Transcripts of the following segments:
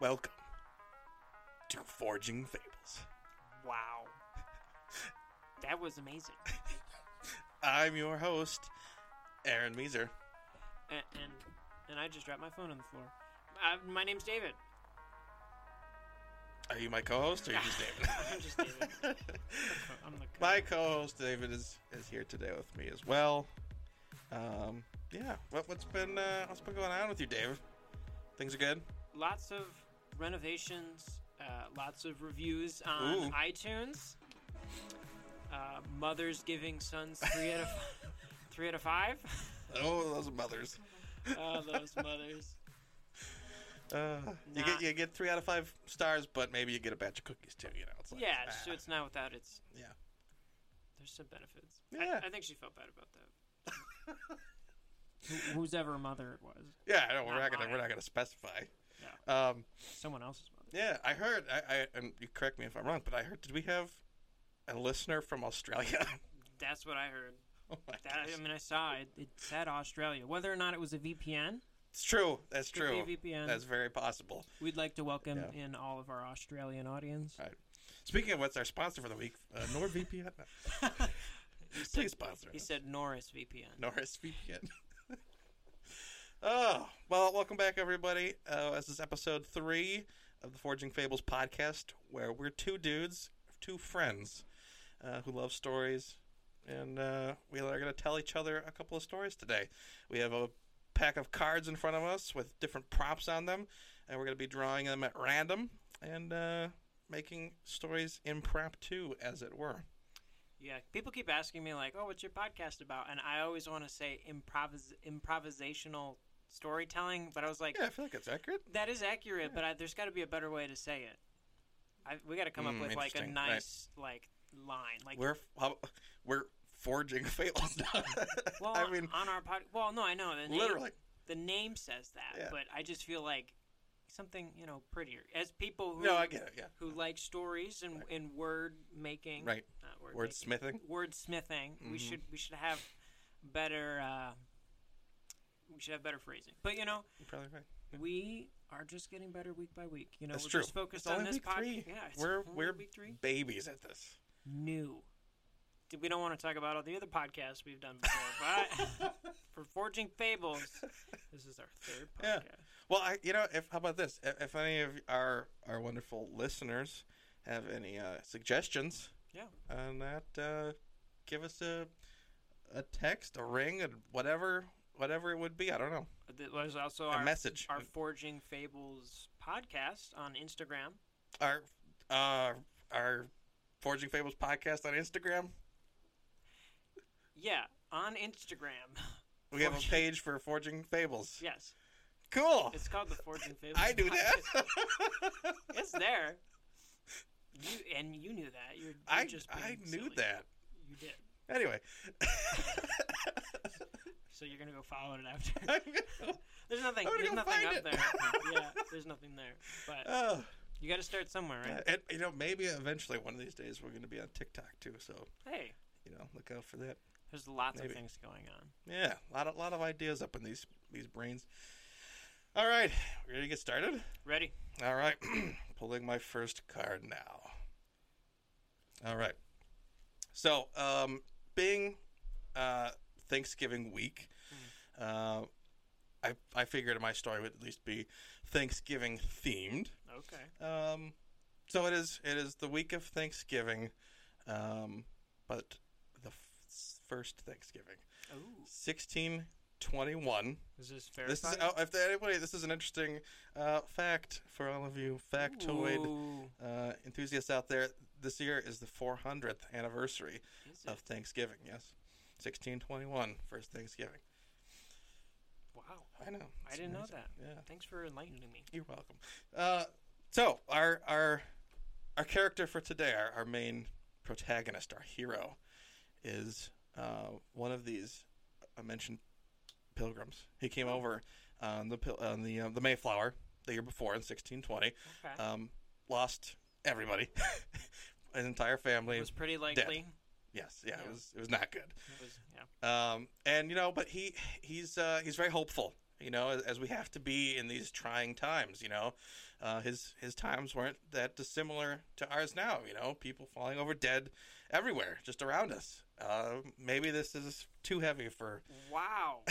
Welcome to Forging Fables. Wow. That was amazing. I'm your host, Aaron Meeser. And, and and I just dropped my phone on the floor. Uh, my name's David. Are you my co-host or are you just David? I'm just David. I'm the co- my co-host David is, is here today with me as well. Um, yeah, what, what's been uh, what's been going on with you, Dave? Things are good. lots of renovations, uh, lots of reviews on Ooh. iTunes. Uh, mothers giving sons three out of three out of five. Oh, those mothers. Oh, those mothers. Uh, you get you get three out of five stars, but maybe you get a batch of cookies too. You know, it's like, Yeah, ah, so it's not without its. yeah. There's some benefits. Yeah. I, I think she felt bad about that. Who- Whose ever mother it was, Yeah, I know we're Not not gonna we're not gonna specify. Yeah. Um, someone else's mother. yeah, I heard. I, I and you correct me if I'm wrong, but I heard. Did we have a listener from Australia? That's what I heard. oh my That. I mean, I saw it. It said Australia. Whether or not it was a VPN, It's true. That's Could true. be a VPN. That's very possible. we'd like to welcome Yeah. in all of our Australian audience. Right. Speaking of what's our sponsor for the week, uh, NordVPN. He said, Please sponsor he us. said Norris VPN. Norris VPN. oh, well, welcome back, everybody. Uh, this is episode three of the Forging Fables podcast, where we're two dudes, two friends uh, who love stories, and uh, we are going to tell each other a couple of stories today. We have a pack of cards in front of us with different props on them, and we're going to be drawing them at random and uh, making stories impromptu, as it were. Yeah, people keep asking me like, "Oh, what's your podcast about?" And I always want to say improvis- improvisational storytelling, but I was like, Yeah, I feel like it's accurate. that is accurate, but I, there's got to be a better way to say it. I, we got to come up Mm, with like a interesting, right. nice like line, like we're how, we're forging fables now. well, I mean, on our pod. Well, no, I know the name, literally. the name says that, Yeah. but I just feel like something you know prettier as people who No, I get it. Yeah, who like stories and, and word making, right. Not word making, Wordsmithing. wordsmithing. We Mhm. should we should have better. Uh, we should have better phrasing. But you know, You're probably right. we are just getting better week by week. You know, That's we're true. just focused It's on this podcast. Yeah, We're we're week three. babies at this. New. We don't want to talk about all the other podcasts we've done before, but for Forging Fables, this is our third Yeah. podcast. Well, I you know if how about this? If, if any of our our wonderful listeners have any uh, suggestions Yeah. on that, uh, give us a a text, a ring, and whatever whatever it would be. I don't know. There's also A our, message. our Forging Fables podcast on Instagram. Our uh, our Forging Fables podcast on Instagram. Yeah, on Instagram. We have a page for Forging Fables. Yes, Cool. it's called the Forging Fables. I do podcast. that. it's there. You and you knew that. You're, you're I just I knew silly. that. You did. Anyway. So you're gonna go follow it after. Gonna- There's nothing. Gonna There's nothing up it. there. yeah, there's nothing there. But oh, you got to start somewhere, right? and you know maybe eventually one of these days we're going to be on TikTok too. So Hey, you know look out for that. there's lots Maybe. of things going on. Yeah, a lot of lot of ideas up in these these brains. All right, ready to get started? Ready? All right, pulling my first card now. All right. So, um, being uh, Thanksgiving week, uh, I I figured my story would at least be Thanksgiving themed. Okay. Um, so it is. It is the week of Thanksgiving, um, but the f- first Thanksgiving, Ooh, sixteen twenty one. is this verified? This is oh, if anybody. This is an interesting uh, fact for all of you factoid uh, enthusiasts out there. This year is the 400th anniversary of Thanksgiving. Yes, 1621, first Thanksgiving. Wow. I know. I didn't know that. Yeah. Thanks for enlightening me. You're welcome. Uh, so our our our character for today, our, our main protagonist, our hero, is uh, one of these I mentioned pilgrims. He came over on the on the uh, the Mayflower the year before in 1620. Okay. Um, lost everybody, his entire family. it was pretty likely. yes, yeah, yeah. it was it was not good. It was, yeah. Um, and you know, but he he's uh, he's very hopeful, You know, as, as we have to be in these trying times. You know, uh, his his times weren't that dissimilar to ours now. You know, people falling over dead everywhere, just around us. Uh, maybe this is too heavy for Wow.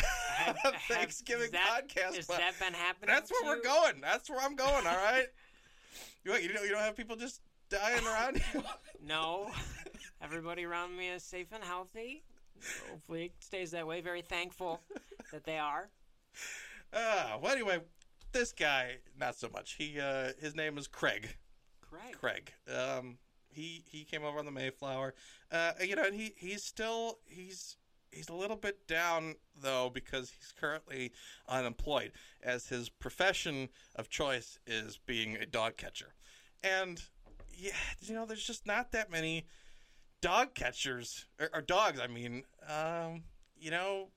Thanksgiving that, podcast, Has that been happening? that's where we're going. That's where I'm going. All right. you what, you don't you don't have people just dying around you. No. Everybody around me is safe and healthy. Hopefully it stays that way. Very thankful that they are. Uh, well, anyway, this guy not so much. He uh, his name is Craig. Craig. Craig. Um, he he came over on the Mayflower. Uh, you know, and he he's still he's he's a little bit down though because he's currently unemployed as his profession of choice is being a dog catcher. And yeah, you know, there's just not that many dog catchers or, or dogs. I mean, um, you know,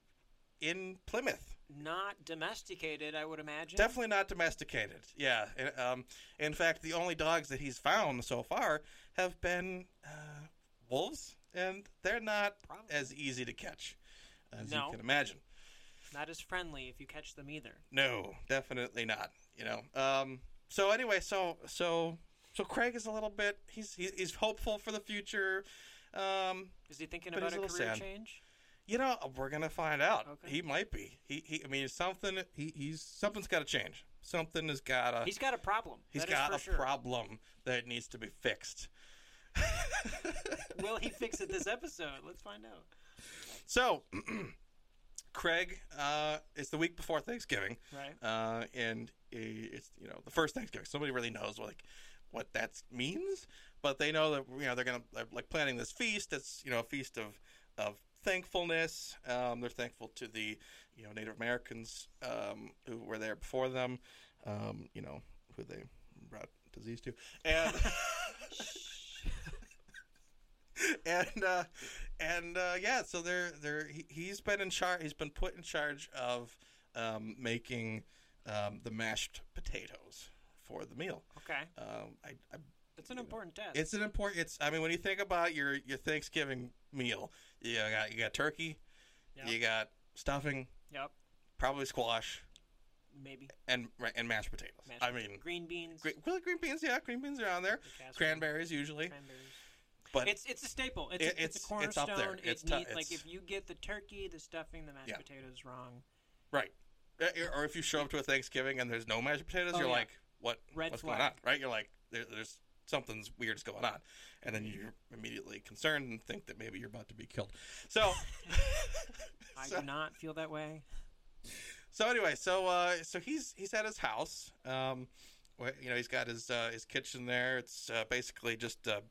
in Plymouth. Not domesticated, I would imagine. Definitely not domesticated. Yeah. And, Um, in fact, the only dogs that he's found so far have been uh, wolves, and they're not Probably. as easy to catch as No. you can imagine. Not as friendly if you catch them either. No, definitely not. You know. Um, so anyway, so so so Craig is a little bit. He's he's, hopeful for the future. Um, Is he thinking about a a career sad. change? you know, we're gonna find out. Okay. He might be. He, he I mean, something. He, he's something's got to change. Something has got to. He's got a problem. He's That got a sure. problem that needs to be fixed. Will he fix it this episode? Let's find out. So, Craig, uh, it's the week before Thanksgiving, Right. uh, and it's you know the first Thanksgiving. Somebody really knows what like what that means, but they know that you know they're gonna they're, like planning this feast. It's you know a feast of of thankfulness. Um, they're thankful to the you know Native Americans um, who were there before them. Um, you know who they brought disease to, and and uh, and uh, yeah, so they're they're he, he's been in charge. He's been put in charge of um, making um, the mashed potatoes for the meal. Okay. Um, I, I That's an important test. it's an important. It's. I mean, when you think about your your Thanksgiving meal, you got you got turkey, Yep. you got stuffing, Yep. probably squash, Maybe. and and mashed potatoes. Mashed I mean, green beans. green, well, green beans. Yeah, green beans are on there. the Cranberries usually, Cranberries. But It's it's a staple. It's, It- a, it's, it's- a cornerstone. it's up there. It It's need- like if you get the turkey, the stuffing, the mashed Yeah. potatoes wrong. right. Uh, Or if you show up to a Thanksgiving and there's no mashed potatoes, Oh, you're yeah. like, what? Red what's flag. going on? Right? You're like, there, there's something's weird's going on, and then you're immediately concerned and think that maybe you're about to be killed. So. I so- do not feel that way. So anyway, so uh, so he's he's at his house. Um, you know, he's got his uh, his kitchen there. It's uh, basically just a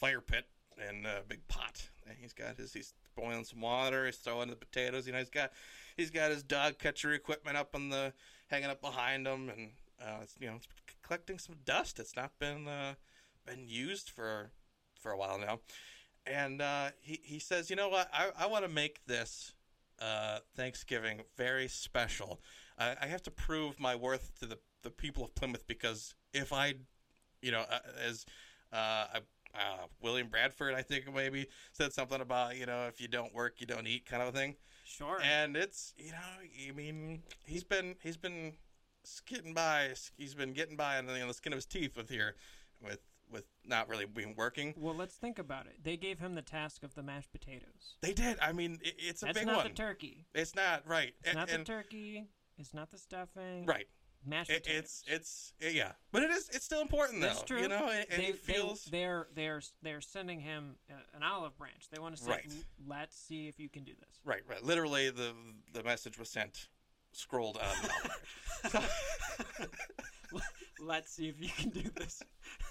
fire pit and a big pot. And he's got his he's boiling some water. He's throwing the potatoes. You know, he's got he's got his dog catcher equipment up on the hanging up behind him, and uh, it's you know it's collecting some dust. It's not been uh, been used for for a while now. And uh, he he says, you know what, I I want to make this uh, Thanksgiving very special. I, I have to prove my worth to the, the people of Plymouth because if I, you know, uh, as uh, I, uh, William Bradford, I think maybe said something about you know if you don't work you don't eat kind of a thing, Sure. and it's you know I mean he's been he's been getting by he's been getting by on the, on the skin of his teeth with here with with not really being working. well, let's think about it. They gave him the task of the mashed potatoes. They did. I mean, it, it's a That's big not one. the turkey. it's not right. It's And- not and- the turkey. It's not the stuffing. right. Mashed It, potatoes. it's it's yeah, but it is it's still important though. That's true. You know, and, they, he feels they, they're they're they're sending him uh, an olive branch. They want to say, Right. "Let's see if you can do this." right, right. Literally, the the message was sent scrolled the Let's see if you can do this.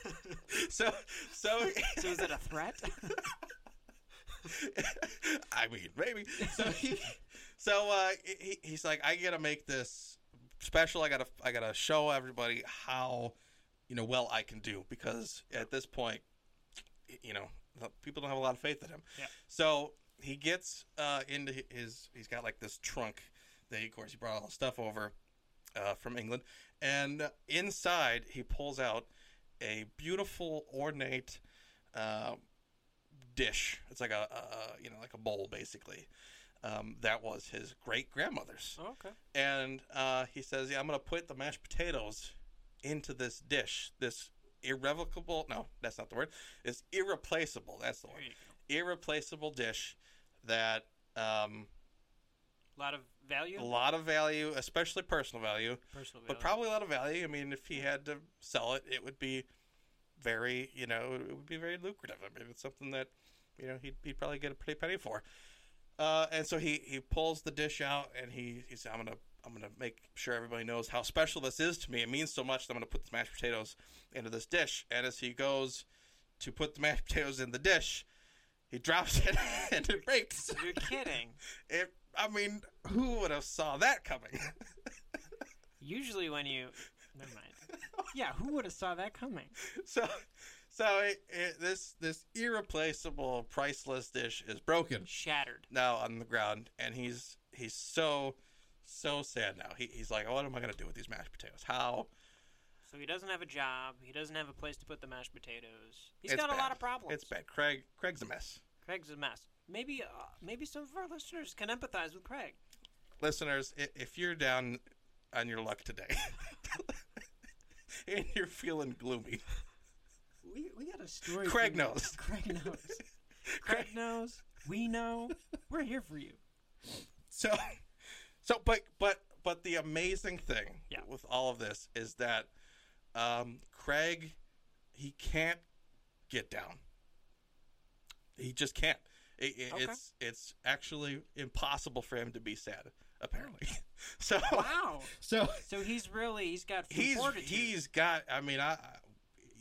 so so so is it a threat? I mean, maybe. So he, so uh, he, he's like, I gotta make this special. I gotta, I gotta show everybody how, you know, well I can do because at this point, you know, people don't have a lot of faith in him. Yeah. So he gets uh, into his, he's got like this trunk that, of course, he brought all the stuff over uh, from England, and inside he pulls out a beautiful ornate. Uh, dish. It's like a, a you know like a bowl basically, um, that was his great grandmother's. Oh, okay. And uh, he says, "Yeah, I'm gonna put the mashed potatoes into this dish. This irrevocable no, that's not the word. It's irreplaceable. That's the word. Irreplaceable dish that um, A lot of value. a lot of value, especially personal value, Personal value. but probably a lot of value. I mean, if he had to sell it, it would be very, you know, it would be very lucrative. I mean, it's something that, you know, he'd, he'd probably get a pretty penny for. Uh, and so he, he pulls the dish out and he, he said, I'm gonna I'm gonna make sure everybody knows how special this is to me. It means so much that I'm gonna put the mashed potatoes into this dish. And as he goes to put the mashed potatoes in the dish, he drops it and it breaks. You're kidding. It, I mean, who would have saw that coming? Usually when you, never mind. Yeah, who would have saw that coming? so so it, it, this this irreplaceable priceless dish is broken Shattered. now on the ground and he's he's so so sad now he, he's like what am i going to do with these mashed potatoes how So he doesn't have a job. He doesn't have a place to put the mashed potatoes. He's It's got a lot of problems. it's bad craig craig's a mess Craig's a mess. Maybe, uh, maybe some of our listeners can empathize with Craig. listeners if you're down on your luck today and you're feeling gloomy We, we got a story. Craig knows. Craig knows. Craig knows. We know. We're here for you. So, so, but, but, but the amazing thing Yeah. with all of this is that um, Craig, he can't get down. He just can't. It, it- Okay. It's it's actually impossible for him to be sad. Apparently, so Wow. so So he's really he's got he's fortitude, he's got. I mean, I, I-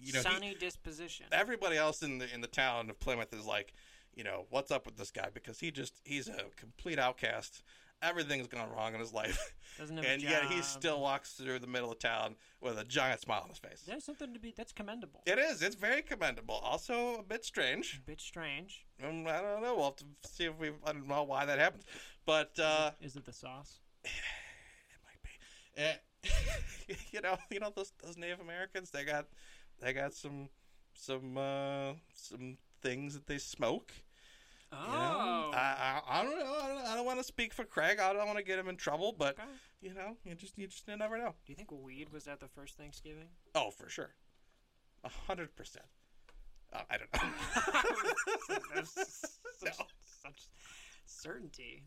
you know, he- sunny disposition. everybody else in the in the town of Plymouth is like, you know, what's up with this guy because he just he's a complete outcast. Everything's gone wrong in his life, Doesn't have a and yet he still walks through the middle of town with a giant smile on his face. There's something to be that's commendable. It is. It's very commendable. Also a bit strange. A bit strange. Um, I don't know. We'll have to see if we. I don't know why that happens, but uh, Is it the sauce? it might be. Eh, you know, you know those those Native Americans. They got they got some some uh, some things that they smoke. Oh. You know? I, I, I don't know. I don't, don't want to speak for Craig. I don't want to get him in trouble, but Okay. you know, you just you just never know. Do you think weed was at the first Thanksgiving? Oh, for sure, a hundred percent. Uh, I don't know. Such, No. such certainty.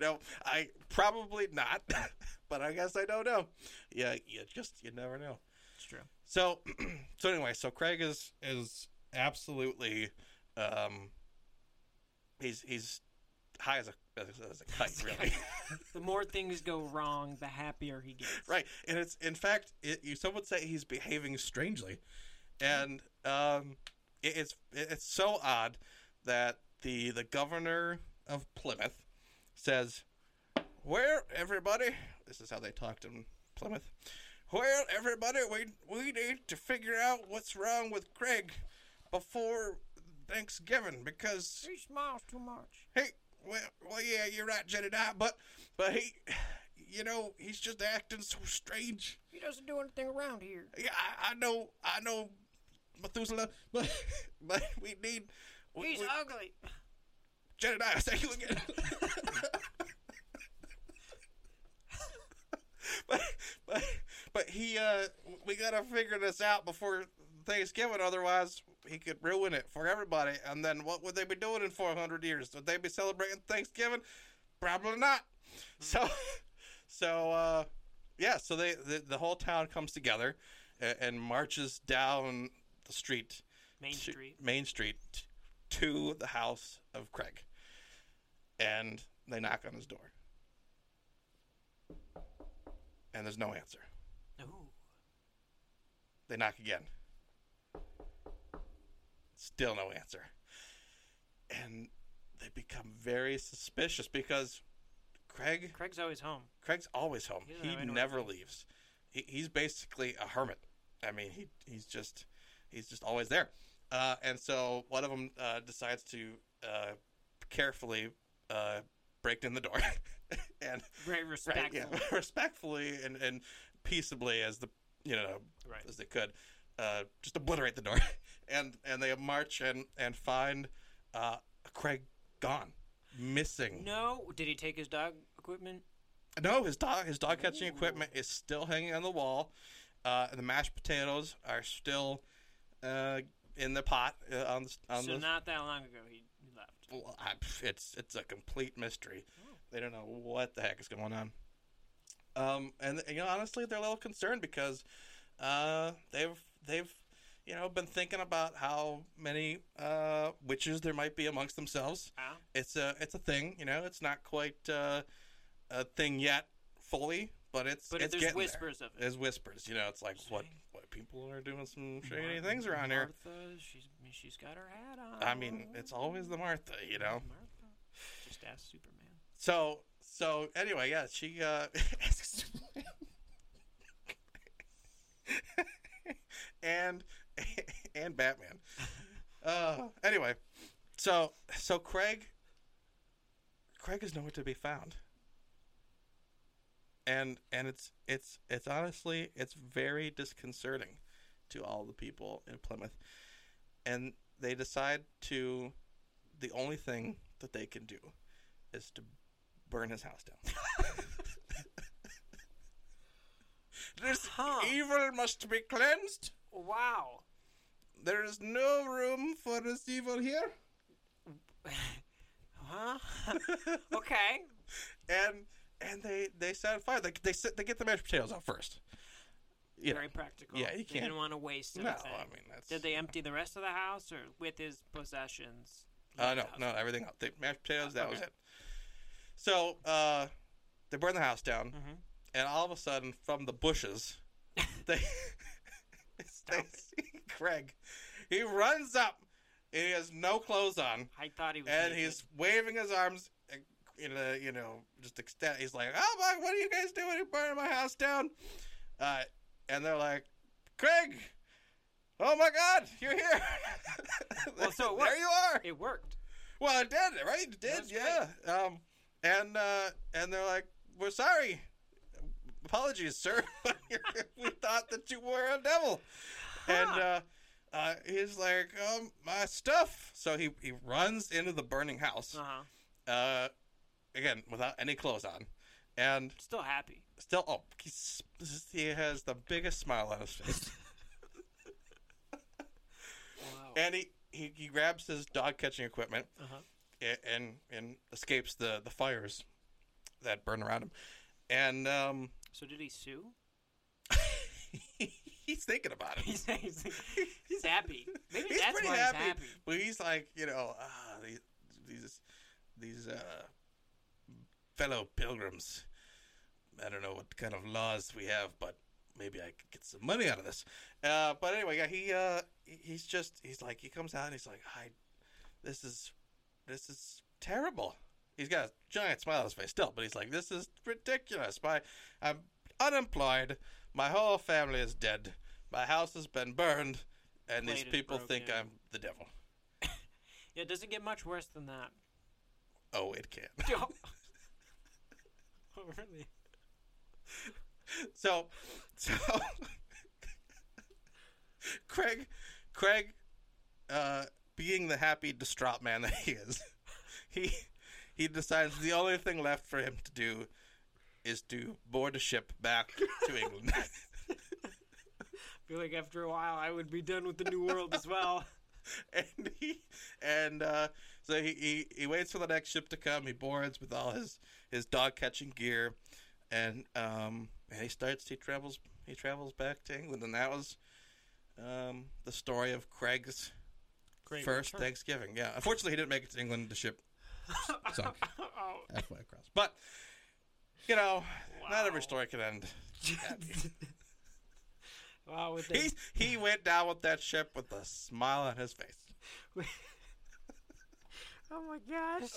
no, I probably not, but I guess I don't know. Yeah, you just you never know. It's true. So, so anyway, so Craig is is absolutely, um, he's he's high as a as a, as a kite, really. The more things go wrong, the happier he gets. right, and it's in fact, it, you some would say he's behaving strangely, and um, it, it's it's so odd that the the governor of Plymouth says, "Where everybody?" This is how they talked in Plymouth. Well, everybody, we we need to figure out what's wrong with Craig before Thanksgiving because He smiles too much. hey, well, well, yeah, you're right, Jedediah, but but he, you know, he's just acting so strange. He doesn't do anything around here. Yeah, I, I know, I know, Methuselah, but but we need. We, He's we, ugly. Jedediah, thank you again. but but but he uh we gotta figure this out before Thanksgiving, otherwise he could ruin it for everybody. And then what would they be doing in four hundred years? Would they be celebrating Thanksgiving? Probably not. So so uh yeah, so they the, the whole town comes together and, and marches down the street Main to- Street. Main Street to the house of Craig. And they knock on his door. And there's no answer. They knock again. Still no answer. And they become very suspicious because Craig Craig's always home. Craig's always home. He He never leaves. He, he's basically a hermit. I mean, he he's just he's just always there. Uh, and so one of them uh, decides to uh, carefully uh, break in the door and Very right, yeah, respectfully and, and peaceably as the you know Right. as they could, uh, just obliterate the door, and and they march and and find uh, Craig gone, missing. No, did he take his dog equipment? No, his dog his dog catching Ooh. equipment is still hanging on the wall. Uh, the mashed potatoes are still uh, in the pot uh, on the on so the. not that long ago he left. Well, I, it's it's a complete mystery. Oh. They don't know what the heck is going on. Um, and you know, honestly, they're a little concerned because uh, they've they've you know been thinking about how many uh, witches there might be amongst themselves. Ah, It's a it's a thing. You know, it's not quite uh, a thing yet fully, but it's but it's there's getting whispers of it. There. There's whispers. You know, it's like what what people are doing some shady Martha- things around here. Martha, she's she's got her hat on. I mean, it's always the Martha. You know. Martha. Just ask Superman. So so anyway, yeah, she uh and and Batman. Uh anyway, so so Craig Craig is nowhere to be found. And and it's it's it's honestly it's very disconcerting to all the people in Plymouth. And they decide to the only thing that they can do is to burn his house down. this Huh. evil must be cleansed. Wow. There is no room for this evil here. Huh? okay. And and they they set fire. They they they get the mashed potatoes out first. You know, Very practical. yeah, you can't- didn't want to waste no. I mean that's Did they empty the rest of the house or with his possessions? Uh, no, the no, everything out. They mashed potatoes. That was it. So uh, they burn the house down, Mhm. and all of a sudden, from the bushes, they they Stop it. see Craig. He runs up. And he has no clothes on, I thought he was. and naked. he's waving his arms uh, in a you know just extend. He's like, "Oh my, what are you guys doing? You're burning my house down!" Uh, and they're like, "Craig." Oh my God! You're here. Well, so it there you are. It worked. Well, it did, right? It did, yeah. Um, and uh, and they're like, "We're sorry, apologies, sir. we thought that you were a devil." And uh, uh, he's like, "Um, my stuff." So he he runs into the burning house, Uh huh. uh, again without any clothes on, and Still happy. still, oh, he's, he has the biggest smile on his face, Wow. and he, he he grabs his dog catching equipment. Uh huh. a- and and escapes the the fires that burn around him, and um, So did he sue? he's thinking about it. He's, he's, he's happy. Maybe He's that's pretty why happy. he's happy. But he's like, you know, ah, these these these uh, fellow pilgrims. I don't know what kind of laws we have, but maybe I could get some money out of this. Uh, but anyway, yeah, he uh, he- he's just he's like he comes out and he's like, I, this is this is terrible. He's got a giant smile on his face still, but he's like, this is ridiculous. My I'm unemployed. My whole family is dead. My house has been burned, and these people think. I'm the devil. Yeah, it doesn't get much worse than that. Oh, it can. oh, really? So, so Craig, Craig, uh, being the happy, distraught man that he is, he he decides the only thing left for him to do is to board a ship back to England. I feel like after a while I would be done with the New World as well. and he and uh, so he, he he waits for the next ship to come. He boards with all his his dog catching gear, and um and he starts he travels he travels back to England, and that was um the story of Craig's Great first return. Thanksgiving. Yeah, unfortunately he didn't make it to England. The ship sunk oh, halfway across, but you know not every story can end. happy. wow, with the, he he went down with that ship with a smile on his face. oh my gosh.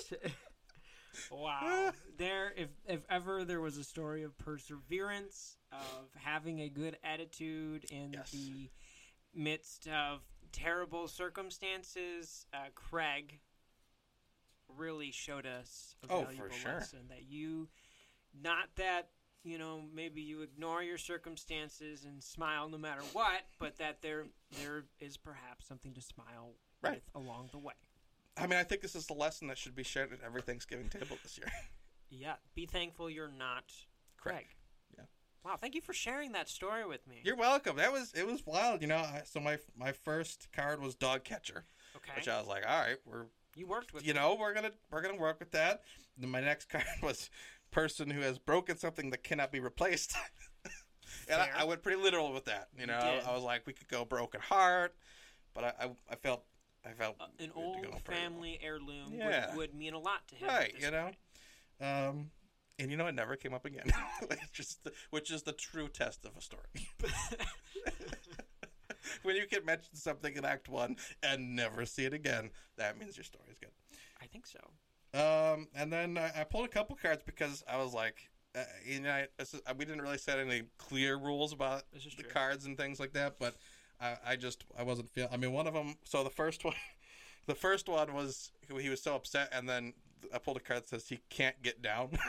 wow. There if if ever there was a story of perseverance, of having a good attitude in Yes. the midst of terrible circumstances, uh, Craig really showed us a Oh, valuable sure. lesson that you not that you know maybe you ignore your circumstances and smile no matter what but that there there is perhaps something to smile Right. with along the way I mean, I think this is a lesson that should be shared at every Thanksgiving table this year. Yeah, be thankful you're not Craig. Yeah. Wow, thank you for sharing that story with me. You're welcome. That was it was wild, you know. I, so my my first card was dog catcher, okay. which I was like, all right, we're you worked with you know we're gonna we're gonna work with that. Then my next card was person who has broken something that cannot be replaced. and I, I went pretty literal with that. You You know, did. I, was like, we could go broken heart, but I, I, I felt I felt Uh, an we had to old family heirloom Yeah. would, would mean a lot to him. right? You know, um, and you know, it never came up again, which is the, which is the true test of a story. when you can mention something in Act One and never see it again, that means your story is good. I think so. Um, and then I, I pulled a couple cards because I was like, uh, you know, I, is, we didn't really set any clear rules about the true. cards and things like that, but I, I just I wasn't feeling. I mean, one of them. So the first one, the first one was he was so upset, and then I pulled a card that says he can't get down.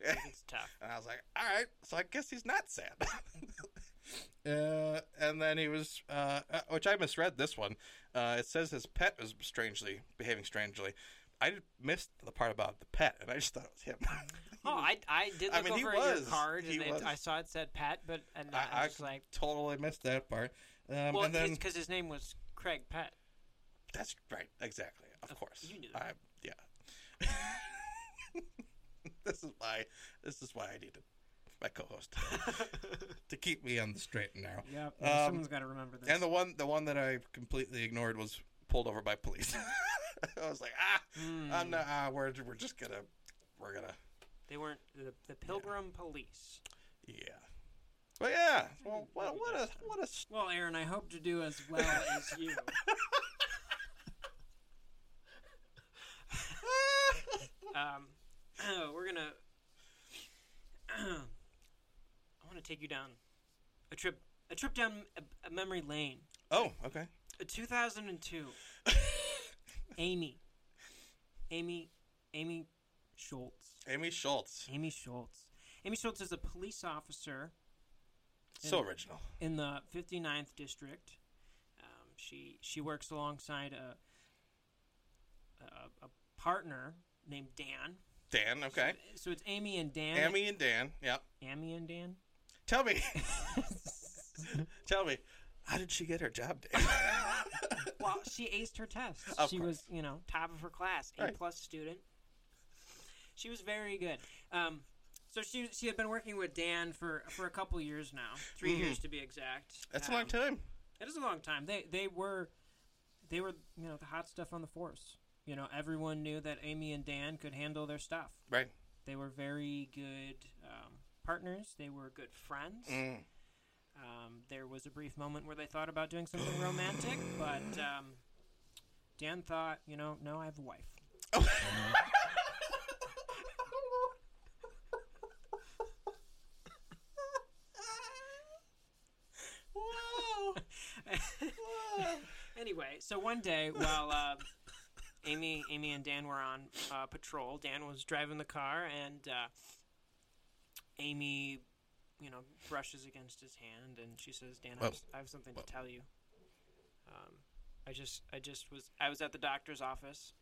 It's tough. And I was like, all right, so I guess he's not sad. Uh, and then he was, uh, uh, which I misread this one. Uh, it says his pet was strangely behaving strangely. I missed the part about the pet, and I just thought it was him. Oh, I, I did I look mean, he over at was. your card He and it. I saw it said Pet, but and I, I, I I was like, totally missed that part. Um, well, then because his name was Craig Pet. that's right, exactly, of Of- course. you knew that. I, yeah. this is why. This is why I needed my co-host to keep me on the straight and narrow. Yeah, Um, someone's got to remember this. And the one, the one that I completely ignored was pulled over by police. I was like, ah, Hmm. I'm not. Ah, we're we're just gonna, we're gonna, They weren't the, the Pilgrim Police. yeah. But yeah, well, what, what a what a s- Well, Aaron, I hope to do as well as you. Um, we're gonna. I want to take you down a trip, a trip down a, a memory lane. oh okay. Uh, 2002. Amy. Amy. Amy Schultz. Amy Schultz, Amy Schultz. Amy Schultz is a police officer so And- original. in the 59th district. Um, she she works alongside a, a a partner named Dan. Dan, okay. So, so it's Amy and Dan. Amy and Dan, yeah. Amy and Dan. Tell me, tell me, how did she get her job, Dan? Well, she aced her tests. Of she course. was, you know, top of her class, A Right. plus student. She was very good. Um, so she she had been working with Dan for for a couple years now, 3 Mhm. years to be exact. That's a long Um, time. It is a long time. They they were they were you know the hot stuff on the force. You know everyone knew that Amy and Dan could handle their stuff. Right. They were very good um, partners. They were good friends. Mm. Um, there was a brief moment where they thought about doing something romantic, but um, Dan thought, you know, no, I have a wife. Wow. Wow. Anyway, so one day while uh, Amy, Amy and Dan were on uh, patrol, Dan was driving the car, and uh, Amy, you know, brushes against his hand, and she says, "Dan, I have, I have something to tell you. Um, I just, I just was, I was at the doctor's office,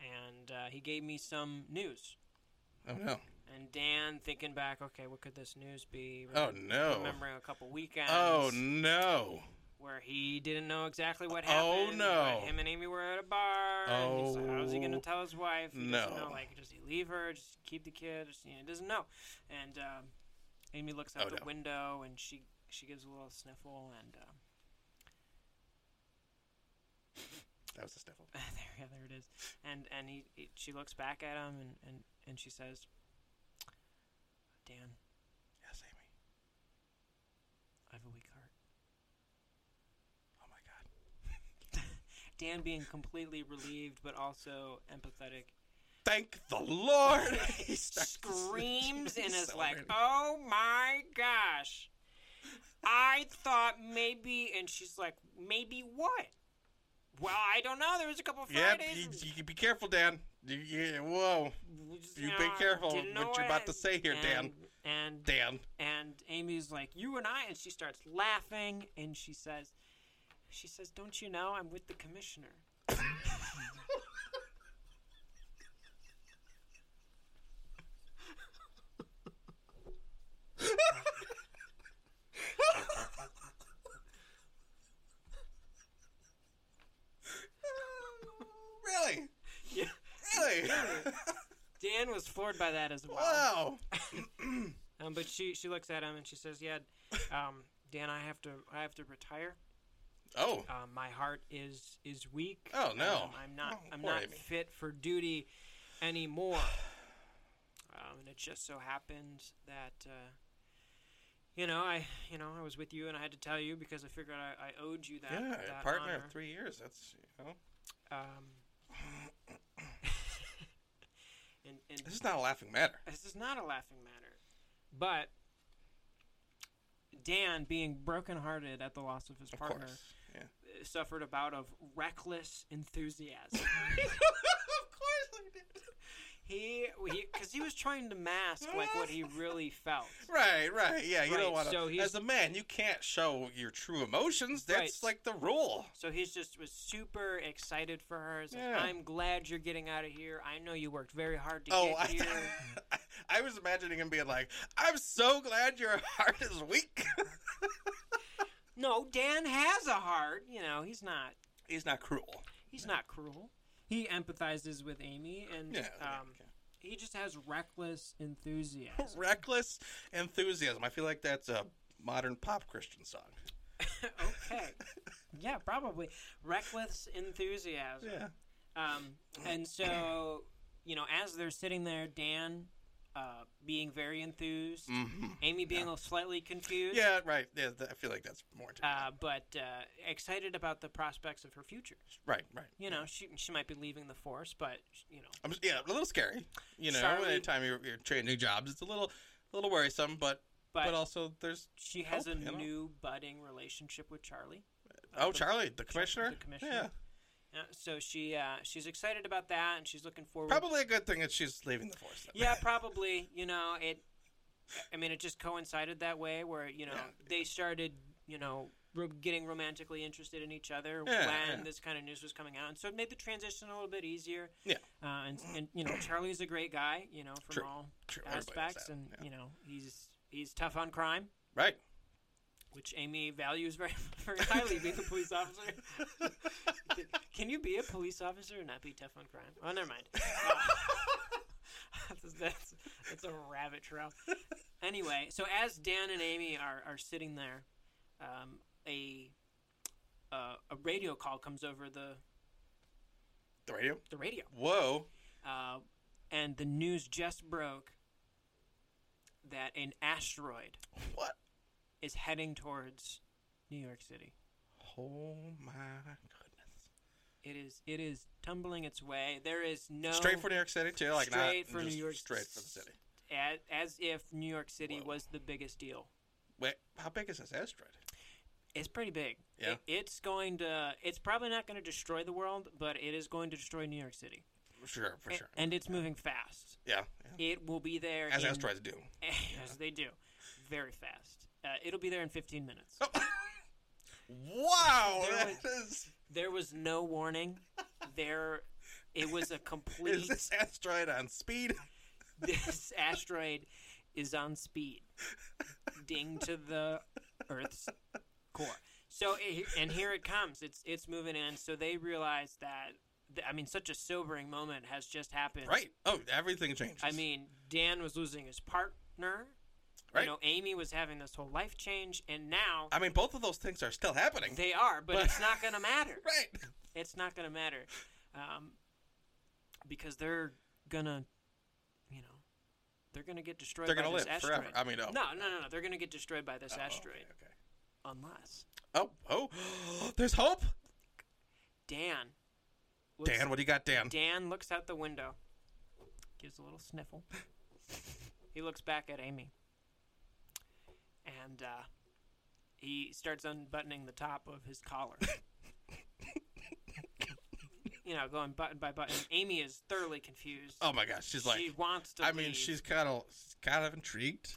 and uh, he gave me some news." Oh no. And Dan, thinking back, okay, what could this news be? Oh no. Remembering a couple weekends. Oh no. Where he didn't know exactly what happened. Oh, no. Him and Amy were at a bar. and he's like, how's he Oh, gonna tell his wife? He no. know. Like, does he leave her? Just keep the kid? Just, you know, he doesn't know. And um, Amy looks out Oh, the no. window and she she gives a little sniffle and um, That was a sniffle. there, yeah, there it is. And and he, he she looks back at him and, and, and she says, Dan, Yes, Amy. I have a weak heart. Oh my god. Dan being completely relieved but also empathetic. Thank the Lord. he screams and is like. "Oh my gosh! I thought maybe," and she's like, "Maybe what?" Well, I don't know. There was a couple of Yep, Fridays. you, you be careful, Dan. You, you, whoa, just, you know, be careful what you're about to say here, Dan. And Dan. and Amy's like, "You and I," and she starts laughing, and she says, she says, Don't you know I'm with the commissioner? really? Yeah. Really? Dan was floored by that as well. Wow. um, but she she looks at him and she says, "Yeah, um, Dan, I have to I have to retire." Oh. Um, my heart is is weak. Oh, no. Um, I'm not Oh, I'm not Amy. fit for duty anymore. Um, and it just so happened that uh, you know I you know I was with you and I had to tell you because I figured I, I owed you that. yeah, that partner honor. three years. That's you know. Um, and, and This is not a laughing matter. this is not a laughing matter, but Dan, being brokenhearted at the loss of his partner, course. Yeah. suffered a bout of reckless enthusiasm. of course I did. he, because he, was trying to mask like what he really felt. Right, right. Yeah, you Right, don't want to. so as a man, you can't show your true emotions. That's Right. like the rule. So he's just was super excited for her. Like, Yeah. I'm glad you're getting out of here. I know you worked very hard to Oh, get I, here. I was imagining him being like, "I'm so glad your heart is weak." No, Dan has a heart. You know, he's not. He's not cruel. He's not cruel. He empathizes with Amy, and Yeah. um, he just has reckless enthusiasm. Reckless enthusiasm. I feel like that's a modern pop Christian song. okay. Yeah, probably reckless enthusiasm. Yeah. Um, and so, you know, as they're sitting there, Dan uh, being very enthused, hmm Amy being slightly confused, Yeah, right. Yeah, th- I feel like that's more. uh, but uh, excited about the prospects of her future. right, right. You know, she she might be leaving the force, but you know, I'm, yeah, a little scary. You know, Charlie- anytime you're, you're trading new jobs, it's a little, a little worrisome. But, but, but also there's she has hope, a you know? new budding relationship with Charlie. Uh, oh the- Charlie, the commissioner. the commissioner. Yeah, Yeah, so she uh, she's excited about that, and she's looking forward. probably a good thing that she's leaving the force. then. Yeah, probably. You know, it. I mean, it just coincided that way, where you know Yeah. they started, you know, getting romantically interested in each other Yeah, when yeah. this kind of news was coming out, and so it made the transition a little bit easier. Yeah. Uh, and and you know, Charlie's a great guy, you know, from True. all True, aspects, and you know, he's he's tough on crime, right. Which Amy values very very highly, being a police officer. Can you be a police officer and not be tough on crime? Oh, never mind. Uh, that's, that's, that's a rabbit trail. Anyway, so as Dan and Amy are, are sitting there, um, a uh, a radio call comes over the The radio. the radio, Whoa. uh, and the news just broke that an asteroid What? Is heading towards New York City. Oh my goodness. It is it is tumbling its way. There is no Straight for New York City too, like Straight not for New York Straight for the city. as, as if New York City Whoa. was the biggest deal. Wait, how big is this asteroid? It's pretty big. Yeah. It- it's going to. It's probably not going to destroy the world, but it is going to destroy New York City. For sure, for sure. And it's moving fast. Yeah, yeah. It will be there. As in, asteroids do. As they do, very fast. Uh, it'll be there in 15 minutes. Oh. Wow, There was- is. There was no warning. There, it was a complete. Is this asteroid on speed? this asteroid is on speed, ding to the Earth's core. So, and here it comes. It's it's moving in. So they realize that. I mean, such a sobering moment has just happened. Right. Oh, everything changes. I mean, Dan was losing his partner. Right. You know, Amy was having this whole life change, and now I mean, both of those things are still happening. they are. But But- it's not going to matter. right. It's not going to matter, um, because they're gonna, you know, they're gonna get destroyed. They're by gonna live asteroid. forever. I mean, oh. No, no, no, no. They're going to get destroyed by this Oh, asteroid Okay, okay. unless Oh, oh, there's hope. Dan. Looks, Dan, what do you got, Dan? Dan looks out the window, gives a little sniffle. he looks back at Amy, and uh, he starts unbuttoning the top of his collar. you know, going button by button. Amy is thoroughly confused. Oh my gosh, she's like. she wants to. I mean, leave. she's kind of kind of intrigued.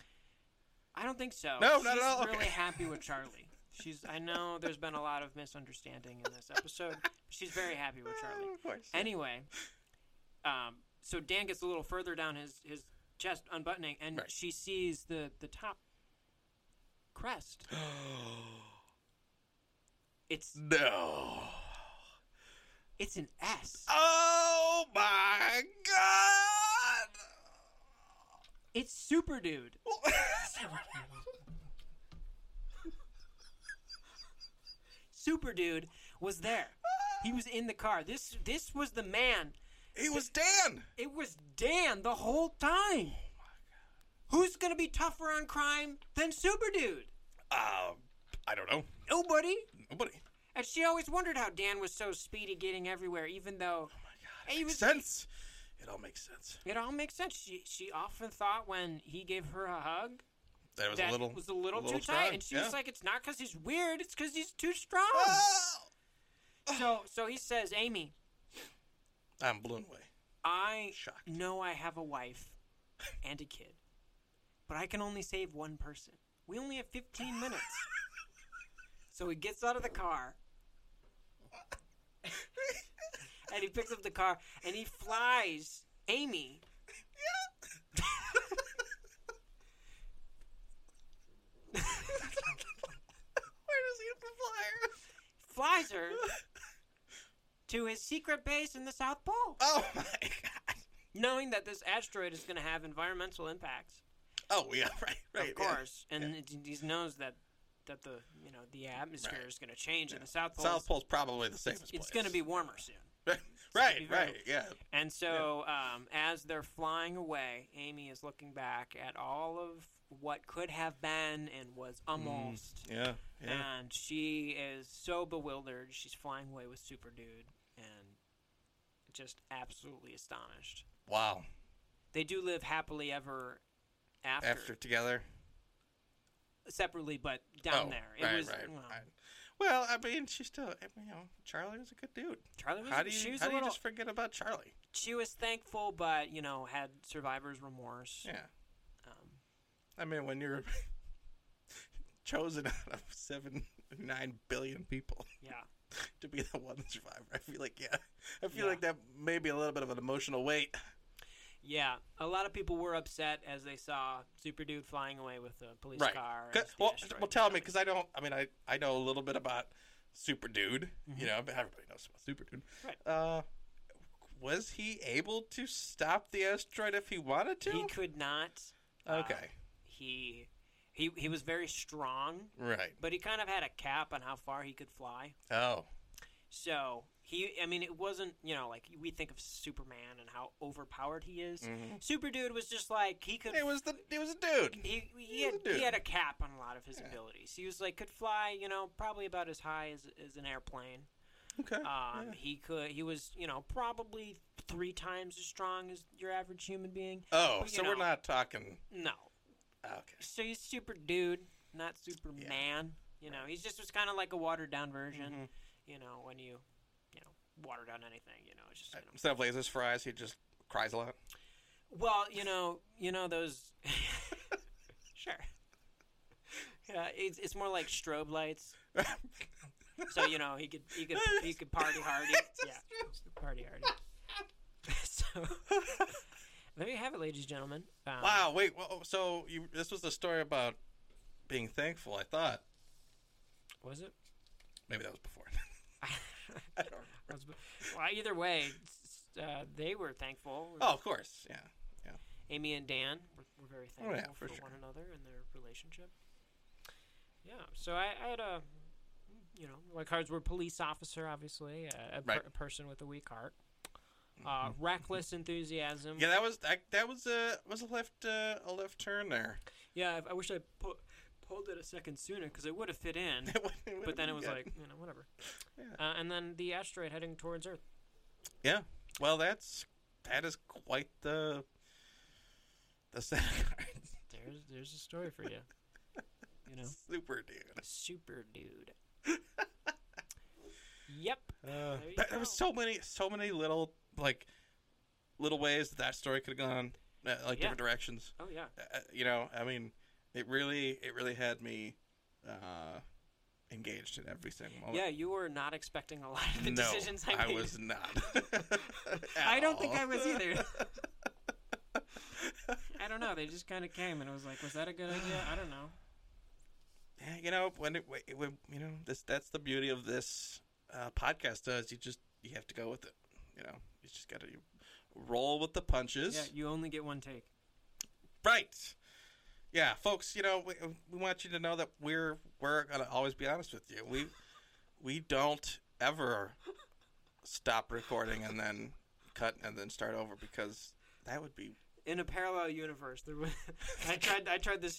I don't think so. No, She's not at all. really Okay. happy with Charlie. She's. I know there's been a lot of misunderstanding in this episode. She's very happy with Charlie. Of course. Anyway, um, so Dan gets a little further down his his chest, unbuttoning, and Right. she sees the the top crest. It's no. it's an S. Oh my god! It's Super Dude. Super Dude was there. He was in the car. This this was the man. It was Dan. It was Dan the whole time. Oh Who's gonna be tougher on crime than Super Dude? Uh, I don't know. Nobody. Nobody. And she always wondered how Dan was so speedy getting everywhere, even though he Makes was. sense. It all makes sense. It all makes sense. She she often thought when he gave her a hug That was that a little was a little, too strong, tight, and she yeah. was like, "It's not because he's weird; it's because he's too strong." Oh! so so he says, "Amy, I'm blown away. I Shocked. know I have a wife and a kid, but I can only save one person. We only have 15 minutes." so he gets out of the car. and he picks up the car and he flies Amy. Where does he get the flyer? Flies her to his secret base in the South Pole, Oh my god. knowing that this asteroid is going to have environmental impacts. Oh yeah, right, right. of yeah. course, and it, he knows that that the you know the atmosphere Right. is going to change in the South Pole. South Pole's probably the it's, it's going to be warmer soon. right, very- right, yeah. And so, um, as they're flying away, Amy is looking back at all of what could have been and was almost. Yeah, yeah. And she is so bewildered. She's flying away with Super Dude and just absolutely astonished. Wow. They do live happily ever after, After together. separately, but down oh, there. It right, was right, well, right. Well, I mean, she still, you know, Charlie was a good dude. Charlie was, How do you, she was how a do you little, just forget about Charlie? she was thankful, but you know, had survivor's remorse. Yeah. Um, I mean, when you're chosen out of seven, nine billion people yeah. to be the one survivor, I feel like, yeah, I feel Yeah. like that may be a little bit of an emotional weight. Yeah, a lot of people were upset as they saw Super Dude flying away with a police car. Right. car. the Well, well, tell me because I don't. I mean, I I know a little bit about Super Dude. Mm-hmm. You know, but everybody knows about Super Dude. Right. Uh, was he able to stop the asteroid if he wanted to? He could not. uh, okay. he he he was very strong, right. but he kind of had a cap on how far he could fly. Oh. So he, I mean, it wasn't you know like we think of Superman and how overpowered he is. Mhm. Super Dude was just like he could. It was the. It was a dude. he he he had, was a dude. he had a cap on a lot of his Yeah. abilities. He was like could fly, you know, probably about as high as, as an airplane. Okay. Um, yeah. he could. He was, you know, probably three times as strong as your average human being. Oh, but, so we're not talking. No, Okay. so he's super dude, not Superman. You know, he's just was kind of like a watered down version. Mhm. You know, when you, know, water down anything, you know, it's just. You know. Instead of lasers for eyes, he just cries a lot. Well, you know, you know those. sure. Yeah, it's it's more like strobe lights. So you know he could he could he could party hardy. Yeah, party hardy. so there you have it, ladies and gentlemen. Um, Wow. Wait. Well, so you this was the story about being thankful. I thought Was it? maybe that was before. I don't remember. Well, either way, uh, they were thankful. Oh, of course. Yeah. yeah. Amy and Dan were, were very Oh, yeah, thankful for for, sure. one another and their relationship. Yeah, so I, I had a, you know, my cards were police officer, obviously, a, a, per- a person with a weak heart, uh, reckless enthusiasm. Yeah, that was that, that was a was a left uh, a left turn there. Yeah, I, I wish I pu- pulled it a second sooner because it would have fit in. It would've- it but then it was good. like, you know, whatever. Yeah. Uh, and then the asteroid heading towards Earth. yeah. Well, that's that is quite the the set of cards. There's there's a story for you. You know, Super dude. super dude. yep. Uh, There there was so many so many little like little ways that that story could have gone uh, like Yeah. different directions. Oh yeah. Uh, you know, I mean, it really it really had me uh, engaged in every single moment. Yeah, you were not expecting a lot of the no, decisions I made. I was not. I don't think I was either. I don't know. They just kind of came, and it was like, was that a good idea? I don't know. Yeah, you know when it, when- when you know this that's the beauty of this uh, podcast does you just you have to go with it you know you just got to roll with the punches Yeah, you only get one take. Right. Yeah, folks. You know, we, we want you to know that we're we're gonna always be honest with you. We we don't ever stop recording and then cut and then start over because that would be In a parallel universe, there was, I tried. I tried this